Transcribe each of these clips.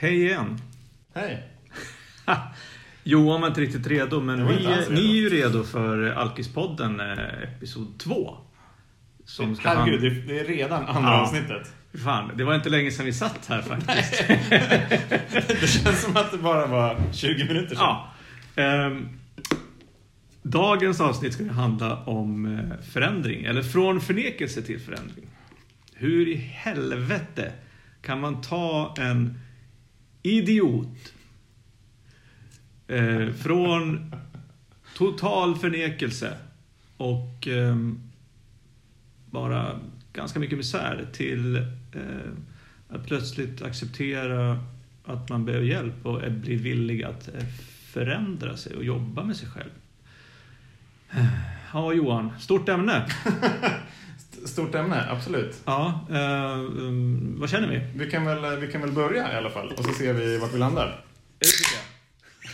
Hej igen! Hej! Johan var inte riktigt redo, men vi, alls ni är redo. ju redo för Alkispodden eh, Episod 2. Som ska Herregud, hand- det, är redan andra Ja. avsnittet. Fan, det var inte länge sedan vi satt här faktiskt. Det känns som att det bara var 20 minuter sedan. ja. Ehm, dagens avsnitt ska handla om eh, förändring, eller från förnekelse till förändring. Hur i helvete kan man ta en idiot eh, från total förnekelse och eh, bara ganska mycket misär till eh, att plötsligt acceptera att man behöver hjälp och bli villig att eh, förändra sig och jobba med sig själv. Eh, ja, Johan, stort ämne. St- Stort ämne, absolut. Ja, eh, um, vad känner vi? Vi kan, väl, vi kan väl börja i alla fall och så ser vi vart vi landar. Det tycker jag.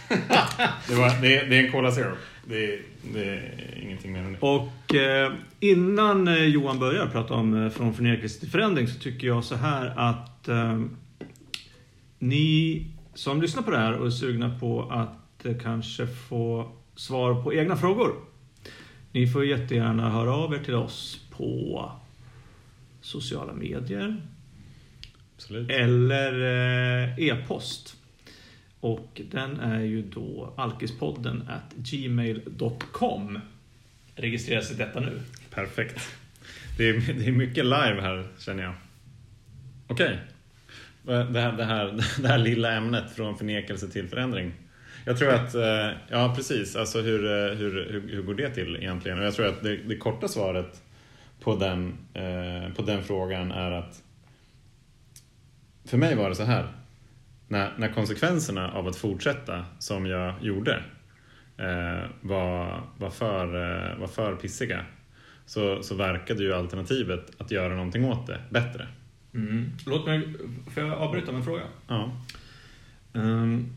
Det, var, det, är, det är en Cola Zero. Det är, det är ingenting mer än det. Och eh, innan eh, Johan börjar prata om eh, från förnekelse till förändring så tycker jag så här att eh, ni som lyssnar på det här och är sugna på att eh, kanske få svar på egna frågor. Ni får jättegärna höra av er till oss på sociala medier Absolut. eller eh, e-post. Och den är ju då alkispodden at gmail.com. Registrera sig detta nu. Perfekt. Det är, det är mycket live här, känner jag. Okej. Det, här, det, här, det här lilla ämnet från förnekelse till förändring. Jag tror att, eh, ja precis, alltså hur, eh, hur, hur, hur går det till egentligen? Och jag tror att det, det korta svaret på den, eh, på den frågan är att för mig var det så här. När, när konsekvenserna av att fortsätta som jag gjorde eh, var, var, för, eh, var för pissiga så, så verkade ju alternativet att göra någonting åt det bättre. Mm. Låt mig, får jag avbryta med en fråga? Ja, Um,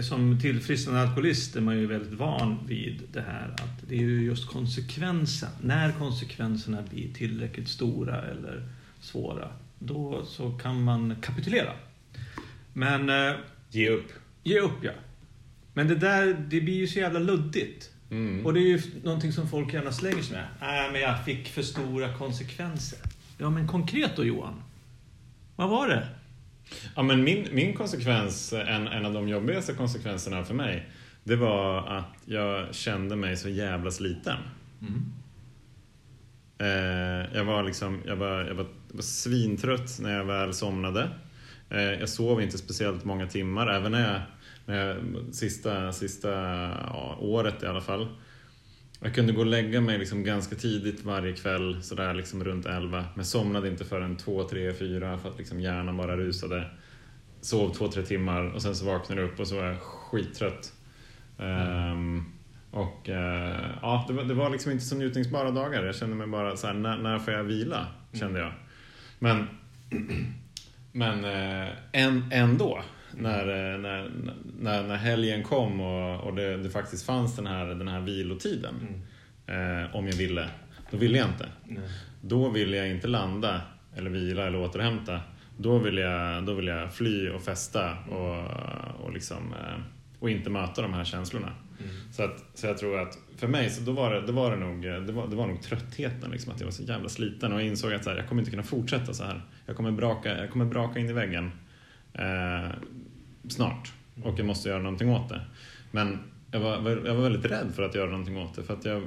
som tillfrisknande alkoholist är man ju väldigt van vid det här att det är ju just konsekvensen. När konsekvenserna blir tillräckligt stora eller svåra, då så kan man kapitulera. Men eh, ge upp. ge upp ja. Men det där, det blir ju så jävla luddigt. Mm. Och det är ju någonting som folk gärna slänger sig med. Nej, men jag fick för stora konsekvenser. Ja, men konkret då Johan? Vad var det? Ja, men min, min konsekvens, en, en av de jobbigaste konsekvenserna för mig, det var att jag kände mig så jävla sliten. Eh, jag var liksom, jag var, jag var, jag var svintrött när jag väl somnade. Eh, jag sov inte speciellt många timmar, även när jag, när jag sista, sista ja, året i alla fall. Jag kunde gå och lägga mig liksom ganska tidigt varje kväll, sådär liksom runt 11. Men somnade inte förrän 2, 3, 4 för att liksom hjärnan bara rusade. Sov 2-3 timmar och sen så vaknade jag upp och så var jag skittrött. Ehm, och uh, ja, det var, det var liksom inte så njutningsbara dagar. Jag kände mig bara så här, när, när får jag vila? Kände jag. Men, men uh, ändå, när, eh, när, när, när helgen kom och, och det, det faktiskt fanns den här, den här vilotiden, eh, om jag ville, då ville jag inte. Då ville jag inte landa eller vila eller återhämta. Då vill jag, då vill jag fly och festa och, och, liksom, eh, och inte möta de här känslorna. Så, att, så jag tror att för mig så då var det, det, var det, nog, det, var, det var nog tröttheten, liksom, att jag var så jävla sliten. Och jag insåg att så här, jag kommer inte kunna fortsätta så här. Jag kommer braka, jag kommer braka in i väggen. Eh, snart och jag måste göra någonting åt det. Men jag var, jag var väldigt rädd för att göra någonting åt det för att jag,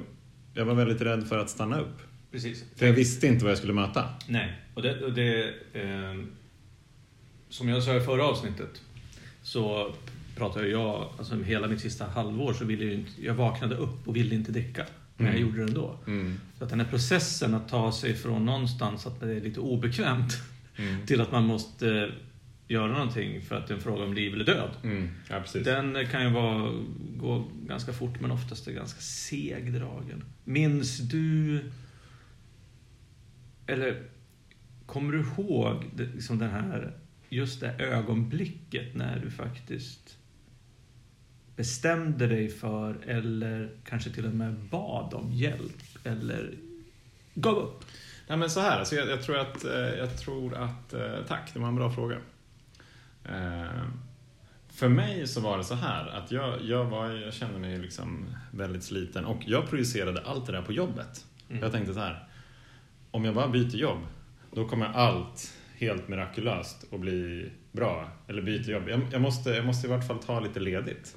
jag var väldigt rädd för att stanna upp. Precis. För jag visste inte vad jag skulle möta. Nej, och det, och det eh, som jag sa i förra avsnittet så pratade jag, alltså hela mitt sista halvår så ville jag inte, jag vaknade upp och ville inte dricka. Men jag Mm. gjorde det ändå. Mm. Så att den här processen att ta sig från någonstans att det är lite obekvämt Mm. till att man måste göra någonting för att det är en fråga om liv eller död. Mm. Ja. Den kan ju vara, gå ganska fort men oftast är ganska segdragen. Minns du... Eller kommer du ihåg liksom den här, just det ögonblicket när du faktiskt bestämde dig för eller kanske till och med bad om hjälp eller gav upp? Nej, men så här, alltså jag, jag tror att, eh, jag tror att... eh, Tack, det var en bra fråga. Eh, för mig så var det så här att jag, jag, var, jag kände mig liksom väldigt sliten och jag projicerade allt det där på jobbet. Mm. Jag tänkte så här, om jag bara byter jobb, då kommer allt helt mirakulöst att bli bra. Eller byter jobb. Jag, jag, måste, jag måste i vart fall ta lite ledigt.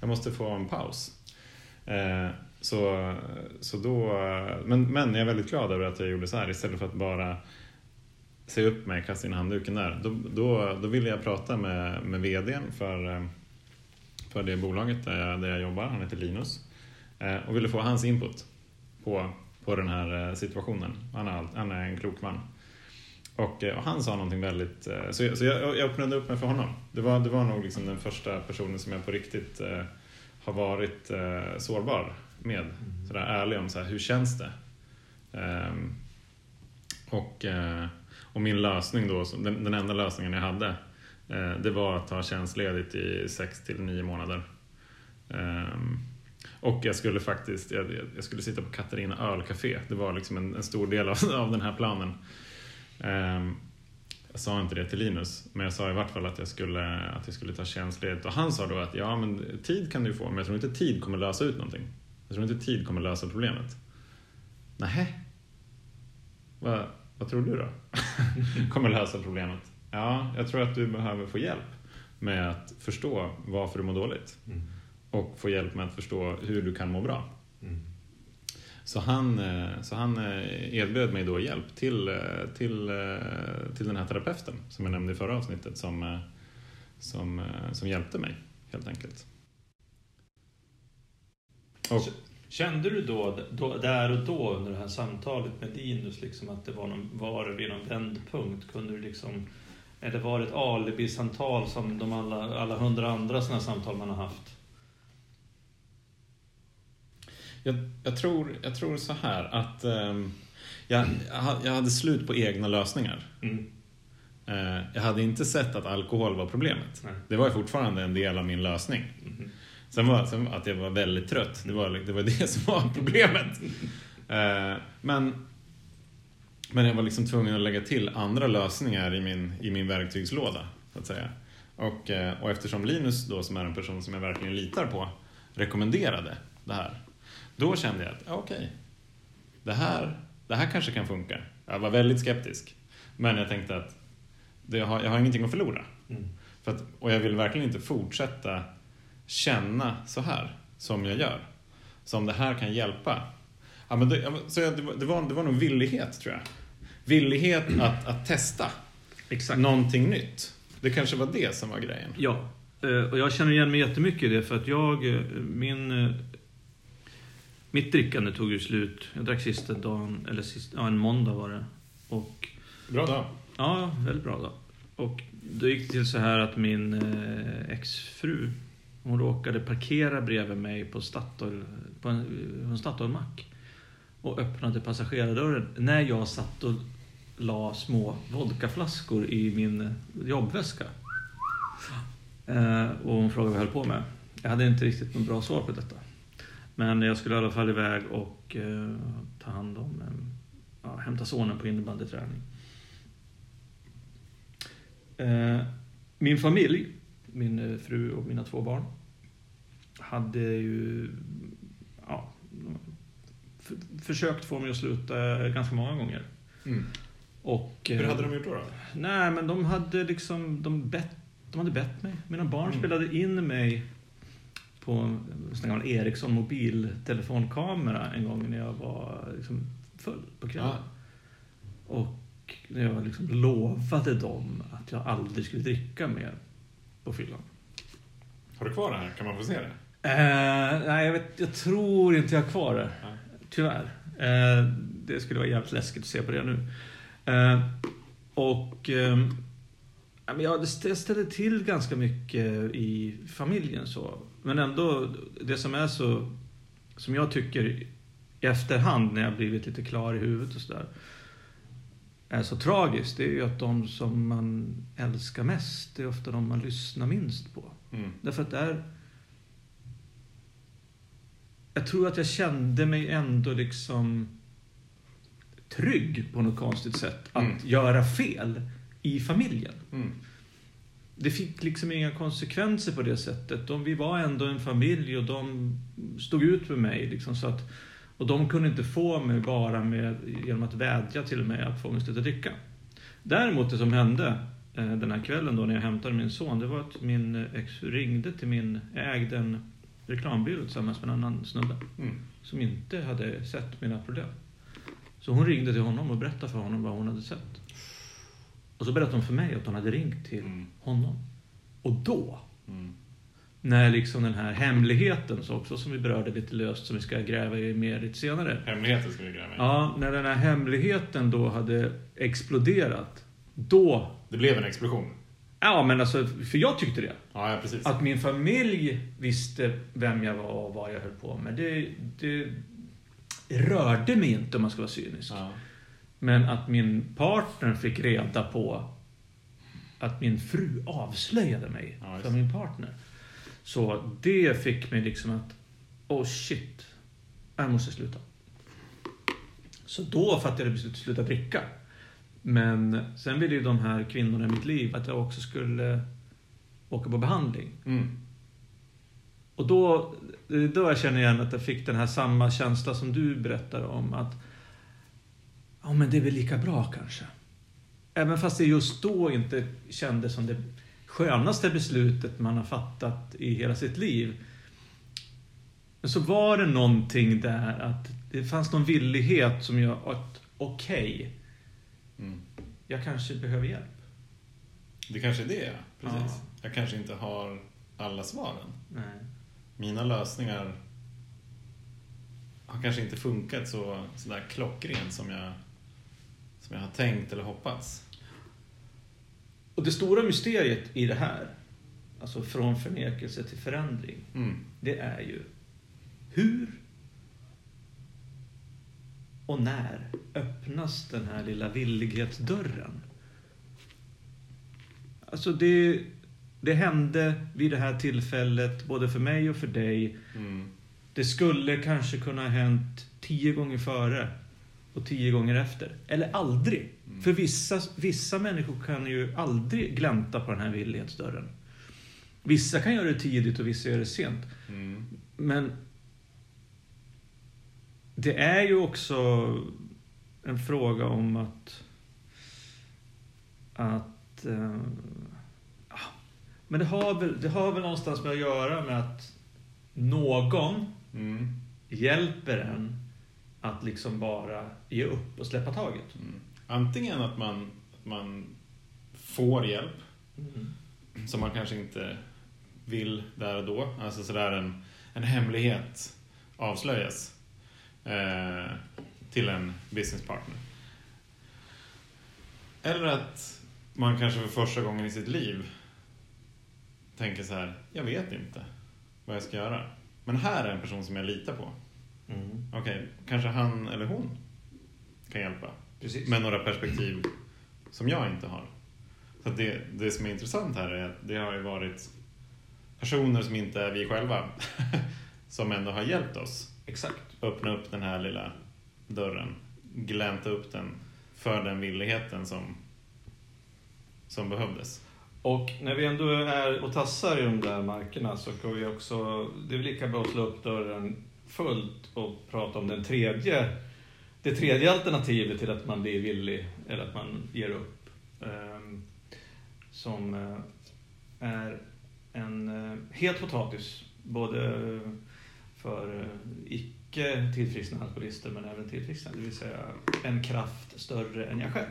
Jag måste få en paus. Eh, så, så då, men, men jag är väldigt glad över att jag gjorde så här istället för att bara se upp mig, kasta in handduken där. Då, då, då ville jag prata med, med VDn för, eh, för det bolaget där jag, där jag jobbar, han heter Linus, eh, och ville få hans input på, på den här eh, situationen. Han är, han är en klok man. Och, och, han sa någonting väldigt... Så, så jag, jag öppnade upp mig för honom. Det var, det var nog liksom den första personen som jag på riktigt eh, har varit eh, sårbar med. Mm. Sådär ärlig om så här, hur känns det? Um, och, eh, och min lösning då, den, den enda lösningen jag hade, eh, det var att ta tjänstledigt i 6 till 9 månader. Ehm, och jag skulle faktiskt, jag, jag, skulle sitta på Katarina ölcafé. Det var liksom en, en stor del av, av den här planen. Um, jag sa inte det till Linus, men jag sa i vart fall att jag skulle, att jag skulle ta tjänstledigt. Och han sa då att ja, men tid kan du få, men jag tror inte tid kommer lösa ut någonting. Jag tror inte tid kommer lösa problemet. Nähä? Vad tror du då? kommer lösa problemet? Ja, jag tror att du behöver få hjälp med att förstå varför du mår dåligt. Mm. Och få hjälp med att förstå hur du kan må bra. Mm. Så han, eh, så han eh, erbjöd mig då hjälp till, eh, till, till den här terapeuten som jag nämnde i förra avsnittet som, som, som hjälpte mig helt enkelt. Och, Kände du då, då, där och då under det här samtalet med Linus liksom att det var, någon, var vid någon vändpunkt? Kunde du liksom, eller var det ett alibi-samtal som de alla, alla hundra andra sådana samtal man har haft? Jag, jag, tror, jag tror så här att um, jag, jag hade slut på egna lösningar. Mm. Uh, jag hade inte sett att alkohol var problemet. Nej. Det var fortfarande en del av min lösning. Mm. Sen var sen att jag var väldigt trött, det var det, var det som var problemet. Uh, men, men jag var liksom tvungen att lägga till andra lösningar i min, i min verktygslåda. Så att säga. Och, uh, och eftersom Linus då, som är en person som jag verkligen litar på, rekommenderade det här då kände jag att, okej, okay, det, här, det här kanske kan funka. Jag var väldigt skeptisk. Men jag tänkte att det, jag, har, jag har ingenting att förlora. Mm. För att, och jag vill verkligen inte fortsätta känna så här som jag gör. Så om det här kan hjälpa. Ja, men det, så det, var, det var nog villighet tror jag. Villighet att, att testa Exakt. någonting nytt. Det kanske var det som var grejen. Ja, eh, och jag känner igen mig jättemycket i det för att jag, eh, min eh, mitt drickande tog ju slut. Jag drack sista dagen, eller sista, ja, en måndag var det. Och, bra dag. Ja, väldigt bra dag. Och då gick det till så här att min eh, exfru, hon råkade parkera bredvid mig på Statoil, på en, en Statoil-mack. Och öppnade passagerardörren när jag satt och la små vodkaflaskor i min jobbväska. Eh, och hon frågade vad jag höll på med. Jag hade inte riktigt något bra svar på detta. Men jag skulle i alla fall iväg och eh, ta hand om, eh, ja, hämta sonen på innebandyträning. Eh, min familj, min eh, fru och mina två barn, hade ju ja, försökt få mig att sluta ganska många gånger. Mm. Och, Hur hade de gjort då? då? Nej, men de hade liksom de bett, de hade bett mig. Mina barn mm. spelade in mig på en gammal Ericsson mobiltelefonkamera en gång när jag var liksom full på kvällen. Ja. Och när jag liksom lovade dem att jag aldrig skulle dricka mer på fyllan. Har du kvar det här? Kan man få se det? Eh, nej, jag, vet, jag tror inte jag har kvar det. Ja. Tyvärr. Eh, det skulle vara jävligt läskigt att se på det nu. Eh, och ehm, jag ställde till ganska mycket i familjen så. Men ändå, det som är så, som jag tycker i efterhand när jag blivit lite klar i huvudet och sådär, är så tragiskt, det är ju att de som man älskar mest, det är ofta de man lyssnar minst på. Mm. Därför att det är... Jag tror att jag kände mig ändå liksom trygg på något konstigt sätt att mm. göra fel i familjen. Mm. det fick liksom inga konsekvenser på det sättet. De, vi var ändå en familj och de stod ut med mig. Liksom, så att, och de kunde inte få mig bara med, genom att vädja till mig att få mig att sluta dricka. Däremot det som hände eh, den här kvällen då när jag hämtade min son, det var att min ex ringde till min, jag ägde en reklambyrå tillsammans med en annan snubbe Mm. som inte hade sett mina problem. Så hon ringde till honom och berättade för honom vad hon hade sett. Och så berättade hon för mig att hon hade ringt till Mm. honom. Och då, Mm. När liksom den här hemligheten, så också som vi berörde lite löst, som vi ska gräva i mer lite senare. Hemligheter ska vi gräva i. Ja, när den här hemligheten då hade exploderat, då... Det blev en explosion. Ja, men alltså, för jag tyckte det. Ja, ja precis. Att min familj visste vem jag var och vad jag höll på med, det, det rörde mig inte om man ska vara cynisk. Ja. Men att min partner fick reda på att min fru avslöjade mig Ja, för min partner. Så det fick mig liksom att, oh shit, jag måste sluta. Så då fattade jag beslutet att sluta dricka. Men sen ville ju de här kvinnorna i mitt liv att jag också skulle åka på behandling. Mm. Och då, då jag känner igen att jag fick den här samma känsla som du berättar om. Att ja, men det är väl lika bra kanske. Även fast det just då inte kändes som det skönaste beslutet man har fattat i hela sitt liv. Men så var det någonting där att det fanns någon villighet som gör att okej, Mm. jag kanske behöver hjälp. Det kanske är det, precis. Ja. Jag kanske inte har alla svaren. Nej. Mina lösningar har kanske inte funkat så, så där klockrent som jag, som jag har tänkt eller hoppats. Och det stora mysteriet i det här, alltså från förnekelse till förändring, Mm. det är ju hur och när öppnas den här lilla villighetsdörren? Alltså det, det hände vid det här tillfället, både för mig och för dig. Mm. Det skulle kanske kunna ha hänt tio gånger före och tio gånger efter. Eller aldrig. Mm. För vissa, vissa människor kan ju aldrig glänta på den här villighetsdörren. Vissa kan göra det tidigt och vissa gör det sent. Mm. Men det är ju också en fråga om att... att ja. men det har, väl, det har väl någonstans med att göra med att någon Mm. hjälper en att liksom bara ge upp och släppa taget. Mm. Antingen att man, att man får hjälp som man kanske inte vill där och då. Alltså sådär en, en hemlighet avslöjas eh, till en businesspartner. Eller att man kanske för första gången i sitt liv tänker så här, jag vet inte vad jag ska göra. Men här är en person som jag litar på. Mm. Okej, kanske han eller hon kan hjälpa. Precis. Med några perspektiv som jag inte har. Så det, det som är intressant här är att det har ju varit personer som inte är vi själva som ändå har hjälpt oss Exakt. öppna upp den här lilla dörren, glänta upp den för den villigheten som, som behövdes. Och när vi ändå är och tassar i de där markerna så kan vi också, det är lika bra att slå upp dörren fullt och prata om den tredje, det tredje alternativet till att man blir villig eller att man ger upp. Ehm, som eh, är en eh, het potatis, både för eh, icke tillfrisknande alkoholister men även tillfrisknande, det vill säga en kraft större än jag själv.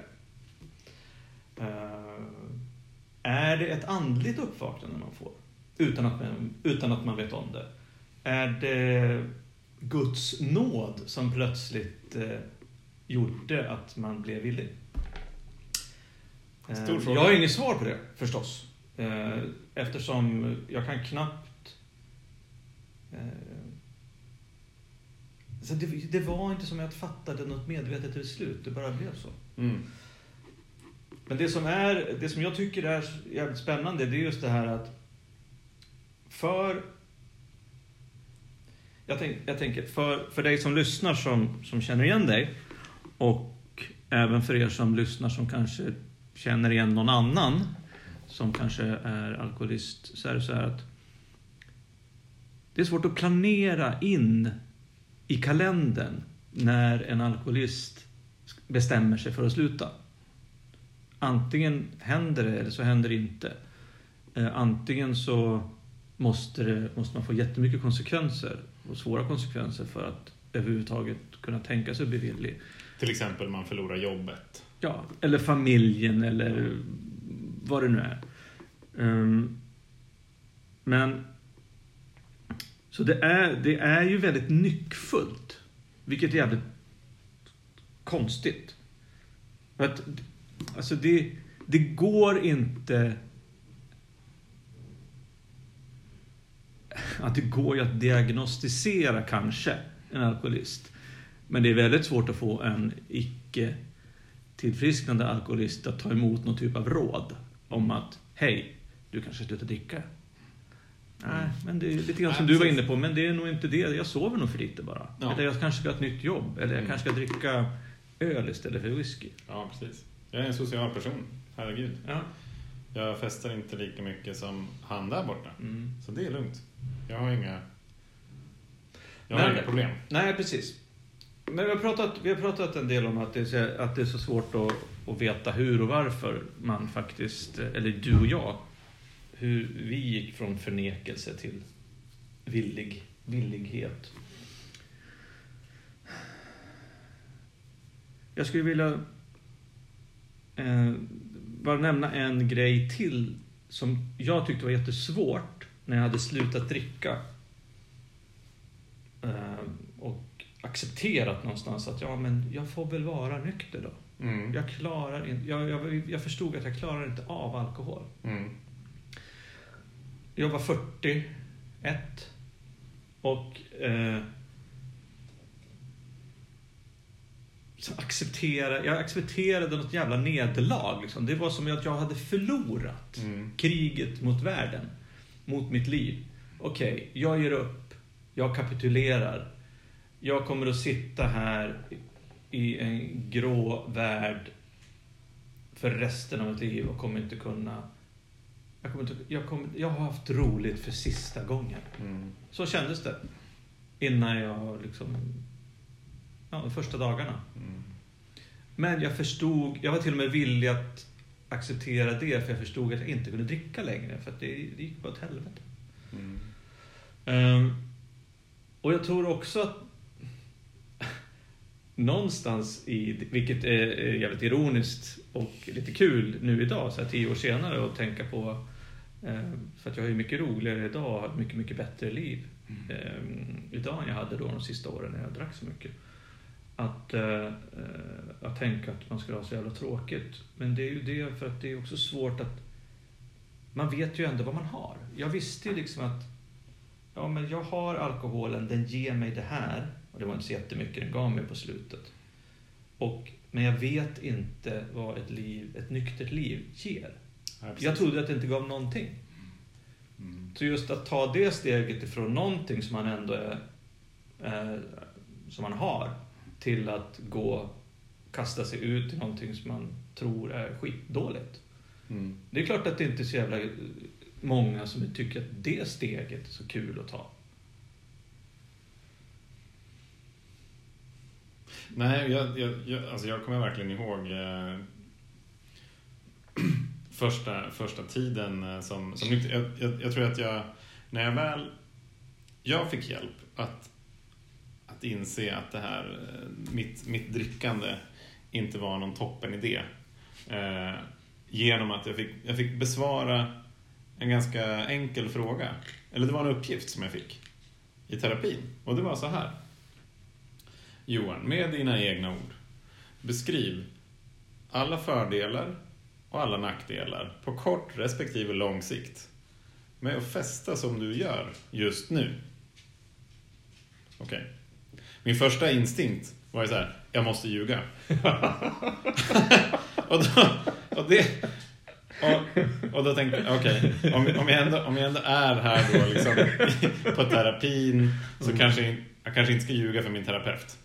Är det ett andligt uppvaknande man får? Utan att man, utan att man vet om det. Är det Guds nåd som plötsligt eh, gjorde att man blev villig? Eh, Stor fråga. Jag har inget svar på det, förstås. Eh, eftersom jag kan knappt... Eh, så det, det var inte som att jag fattade något medvetet beslut, det bara blev så. Mm. Men det som, är, det som jag tycker är jävligt spännande, det är just det här att för... Jag, tänk, jag tänker, för, för dig som lyssnar som, som känner igen dig och även för er som lyssnar som kanske känner igen någon annan som kanske är alkoholist så är det så här att det är svårt att planera in i kalendern när en alkoholist bestämmer sig för att sluta. Antingen händer det eller så händer det inte. Eh, antingen så måste, det, måste man få jättemycket konsekvenser och svåra konsekvenser för att överhuvudtaget kunna tänka sig att bli villig. Till exempel man förlorar jobbet. Ja, eller familjen eller vad det nu är. Um, men så det är, det är ju väldigt nyckfullt, vilket är jävligt konstigt. För att, alltså det, det går inte att det går ju att diagnostisera kanske en alkoholist. Men det är väldigt svårt att få en icke tillfrisknande alkoholist att ta emot någon typ av råd om att hej, du kanske slutar dricka. Nej, men det är lite grann som du var inne på, men det är nog inte det. Jag sover nog för lite bara. Ja. Eller jag kanske ska ha ett nytt jobb, eller jag mm. kanske ska dricka öl istället för whisky. Ja, precis. Jag är en social person, herregud. Ja. Jag festar inte lika mycket som han där borta. Mm. Så det är lugnt. Jag har inga, jag har inga problem. Nej, precis. Men vi har, pratat, vi har pratat en del om att det är, att det är så svårt att, att veta hur och varför man faktiskt, eller du och jag, hur vi gick från förnekelse till villig, villighet. Jag skulle vilja eh, bara nämna en grej till som jag tyckte var jättesvårt när jag hade slutat dricka. Eh, och accepterat någonstans att ja, men jag får väl vara nykter då. Mm. Jag, klarar in, jag, jag, jag förstod att jag klarar inte av alkohol. Mm. Jag var 41 och eh, acceptera, jag accepterade något jävla nederlag. Liksom. Det var som att jag hade förlorat mm. kriget mot världen, mot mitt liv. Okej, okay, jag ger upp. Jag kapitulerar. Jag kommer att sitta här i en grå värld för resten av mitt liv och kommer inte kunna... Jag, kommer inte, jag, kommer, jag har haft roligt för sista gången. Mm. Så kändes det. Innan jag liksom ja, de första dagarna. Mm. Men jag förstod, jag var till och med villig att acceptera det för jag förstod att jag inte kunde dricka längre för det, det gick bara åt helvete. Mm. Um, och jag tror också att någonstans i, vilket är jävligt ironiskt och lite kul nu idag, så här tio år senare, att tänka på ehm, för att jag har ju mycket roligare idag och har ett mycket, mycket bättre liv mm. um, idag än jag hade då de sista åren när jag drack så mycket att, äh, att tänka att man skulle ha så jävla tråkigt. Men det är ju det för att det är också svårt att... Man vet ju ändå vad man har. Jag visste ju liksom att ja, men jag har alkoholen, den ger mig det här. Och det var inte så jättemycket den gav mig på slutet. Och, men jag vet inte vad ett, liv, ett nyktert liv ger. Ja, jag trodde att det inte gav någonting. Mm. Så just att ta det steget ifrån någonting som man ändå är, eh, som man har till att gå kasta sig ut i någonting som man tror är skitdåligt. Mm. Det är klart att det inte är så jävla många som tycker att det steget är så kul att ta. Nej, jag, jag, jag, alltså jag kommer verkligen ihåg eh, första, första tiden eh, som, som jag, jag, jag tror att jag, när jag väl, jag fick hjälp att inse att det här, eh, mitt, mitt drickande inte var någon toppen idé. Eh, genom att jag fick, jag fick besvara en ganska enkel fråga. Eller det var en uppgift som jag fick i terapin. Och det var så här. Johan, med dina egna ord. Beskriv alla fördelar och alla nackdelar på kort respektive lång sikt med att festa som du gör just nu. Okej. Okay. Min första instinkt var ju så här, jag måste ljuga. och, då, och, det, och, och då tänkte jag, okej, okay, om, om, jag ändå, om jag ändå är här då liksom, på terapin så mm. kanske jag kanske inte ska ljuga för min terapeut.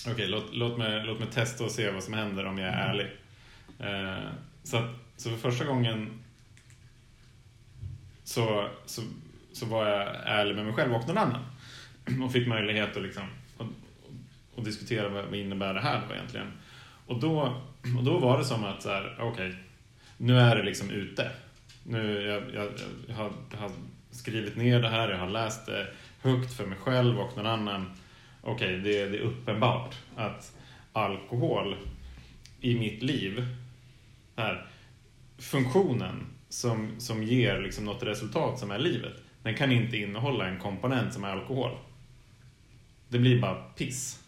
Okej, okay, låt, låt, mig, låt mig testa och se vad som händer om jag är ärlig. Eh, så, så för första gången så, så, så var jag ärlig med mig själv och någon annan. Och fick möjlighet att, liksom, att, att diskutera vad, vad innebär det här då egentligen. Och då, och då var det som att okej, okay, okej, nu är det liksom ute. Nu, jag, jag, jag, har, jag har skrivit ner det här, jag har läst det högt för mig själv och någon annan. Okej, det, det är uppenbart att alkohol i mitt liv, här, funktionen som, som ger liksom något resultat som är livet, den kan inte innehålla en komponent som är alkohol. Det blir bara piss.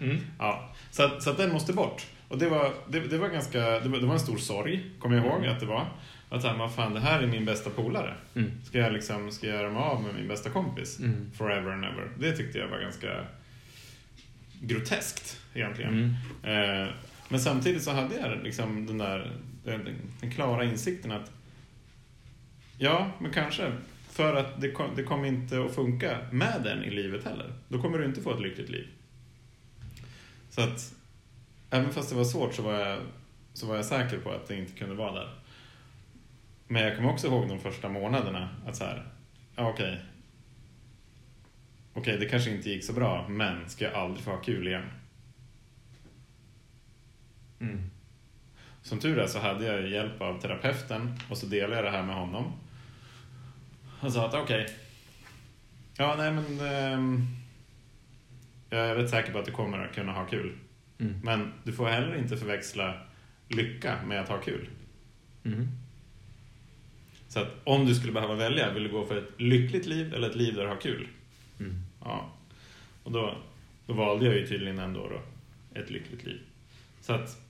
Mm. ja, så, att, så att den måste bort. Och det var, det, det var ganska, det var, det var en stor sorg, kommer jag ihåg att det var. Att vad fan, det här är min bästa polare. Mm. Ska jag liksom, ska jag göra mig av med min bästa kompis? Mm. Forever and ever. Det tyckte jag var ganska groteskt egentligen. Mm. Eh, men samtidigt så hade jag liksom den där den, den klara insikten att ja, men kanske för att det, kom, det kommer inte att funka med den i livet heller. Då kommer du inte få ett lyckligt liv. Så att även fast det var svårt så var jag, så var jag säker på att det inte kunde vara där. Men jag kommer också ihåg de första månaderna att så här, ja okej. Okej, det kanske inte gick så bra, men ska jag aldrig få ha kul igen? Mm. Som tur är så hade jag hjälp av terapeuten och så delade jag det här med honom. Han sa att okej, ja nej men ehm, jag är rätt säker på att du kommer att kunna ha kul. Mm. Men du får heller inte förväxla lycka med att ha kul. Mm. Så att om du skulle behöva välja, vill du gå för ett lyckligt liv eller ett liv där du har kul? Mm. Ja. Och då, då valde jag ju tydligen ändå då ett lyckligt liv. Så att,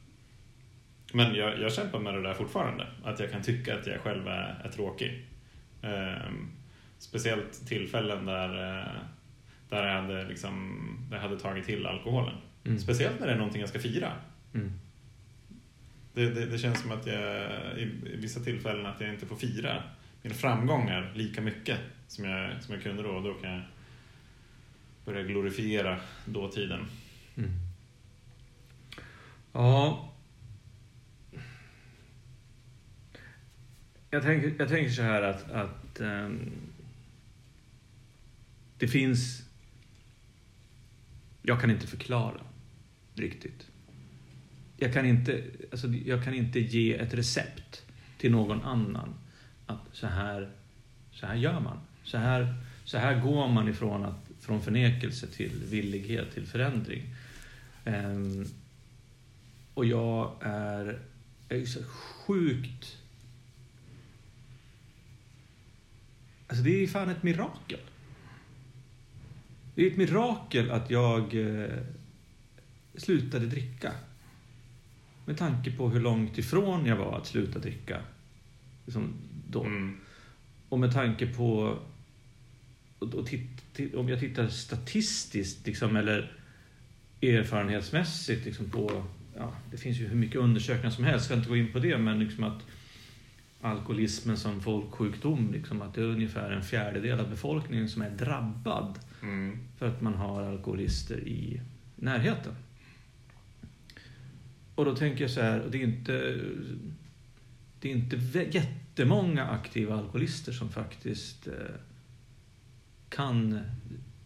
men jag, jag kämpar med det där fortfarande. Att jag kan tycka att jag själv är, är tråkig. Ehm, speciellt tillfällen där, eh, där, jag hade liksom, där jag hade tagit till alkoholen. Mm. Speciellt när det är någonting jag ska fira. Mm. Det, det, det känns som att jag i, i vissa tillfällen att jag inte får fira mina framgångar lika mycket som jag, som jag kunde då. Och då kan jag börja glorifiera dåtiden. Mm. Ja. Jag tänker, jag tänker så här att, att um, det finns... Jag kan inte förklara riktigt. Jag kan inte, alltså, jag kan inte ge ett recept till någon annan. Att så här, så här gör man. Så här, så här går man ifrån, att, från förnekelse till villighet till förändring. Um, och jag är, jag är så sjukt... Alltså det är fan ett mirakel. Det är ett mirakel att jag eh, slutade dricka. Med tanke på hur långt ifrån jag var att sluta dricka. Liksom då. Mm. Och med tanke på... Och, och titt, om jag tittar statistiskt liksom, eller erfarenhetsmässigt liksom, på... Ja, det finns ju hur mycket undersökningar som helst, jag ska inte gå in på det, men liksom att alkoholismen som folksjukdom, liksom, att det är ungefär en fjärdedel av befolkningen som är drabbad Mm. för att man har alkoholister i närheten. Och då tänker jag så här, och det är inte, det är inte jättemånga aktiva alkoholister som faktiskt eh, kan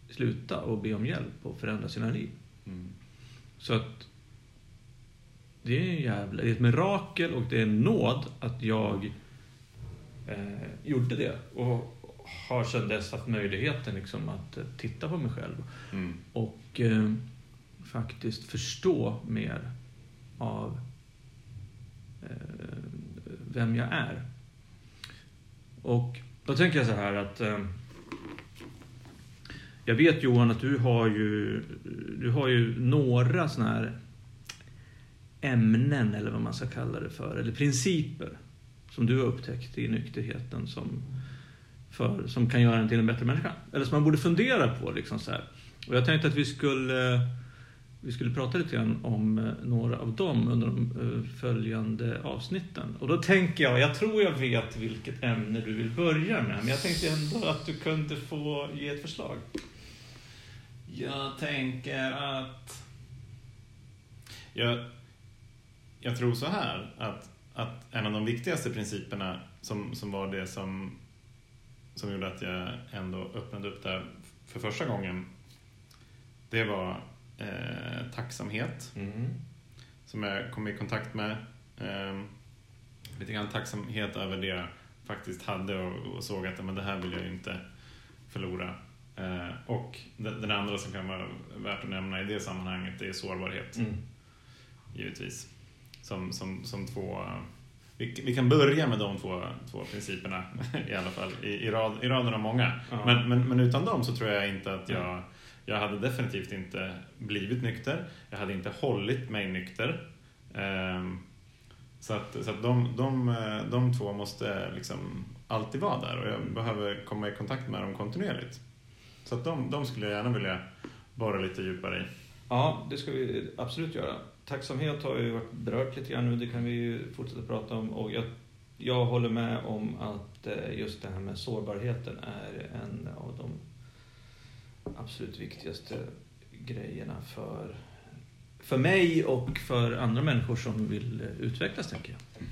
sluta och be om hjälp och förändra sina liv. Mm. Så att det är en jävla, det är ett mirakel och det är en nåd att jag eh, gjorde det. Och har sedan dess haft möjligheten liksom att eh, titta på mig själv Mm. och eh, faktiskt förstå mer av eh, vem jag är. Och då tänker jag så här att eh, jag vet Johan att du har ju, du har ju några såna här ämnen eller vad man ska kalla det för, eller principer som du har upptäckt i nykterheten som, för, som kan göra en till en bättre människa. Eller som man borde fundera på. Liksom så här. Och jag tänkte att vi skulle, vi skulle prata lite grann om eh, några av dem under de eh, följande avsnitten. Och då tänker jag, jag tror jag vet vilket ämne du vill börja med, men jag tänkte ändå att du kunde få ge ett förslag. Jag tänker att... Jag, jag tror så här att, att en av de viktigaste principerna som, som var det som, som gjorde att jag ändå öppnade upp där för första gången. Det var eh, tacksamhet Mm. som jag kom i kontakt med. Eh, lite grann tacksamhet över det jag faktiskt hade och, och såg att men det här vill jag ju inte förlora. Eh, och den, den andra som kan vara värt att nämna i det sammanhanget det är sårbarhet, Mm. givetvis. Som, som, som två... Vi, vi kan börja med de två, två principerna i alla fall, i, i, rad, i raden av många. Ja. Men, men, men utan dem så tror jag inte att jag... Jag hade definitivt inte blivit nykter. Jag hade inte hållit mig nykter. Ehm, så att, så att de, de, eh, de två måste liksom alltid vara där och jag behöver komma i kontakt med dem kontinuerligt. Så att de, de skulle jag gärna vilja borra lite djupare i. Ja, det ska vi absolut göra. Tacksamhet har ju varit berört lite grann nu, det kan vi ju fortsätta prata om. Och jag, jag håller med om att eh, just det här med sårbarheten är en av de absolut viktigaste grejerna för, för mig och för andra människor som vill eh, utvecklas, tänker jag.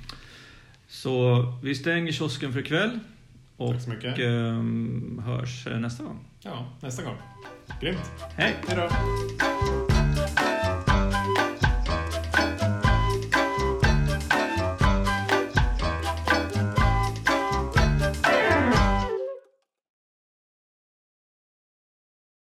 Så vi stänger kiosken för ikväll och Tack så mycket. ehm, hörs eh, nästa gång. Ja, nästa gång. Grymt. Hej! Hej då!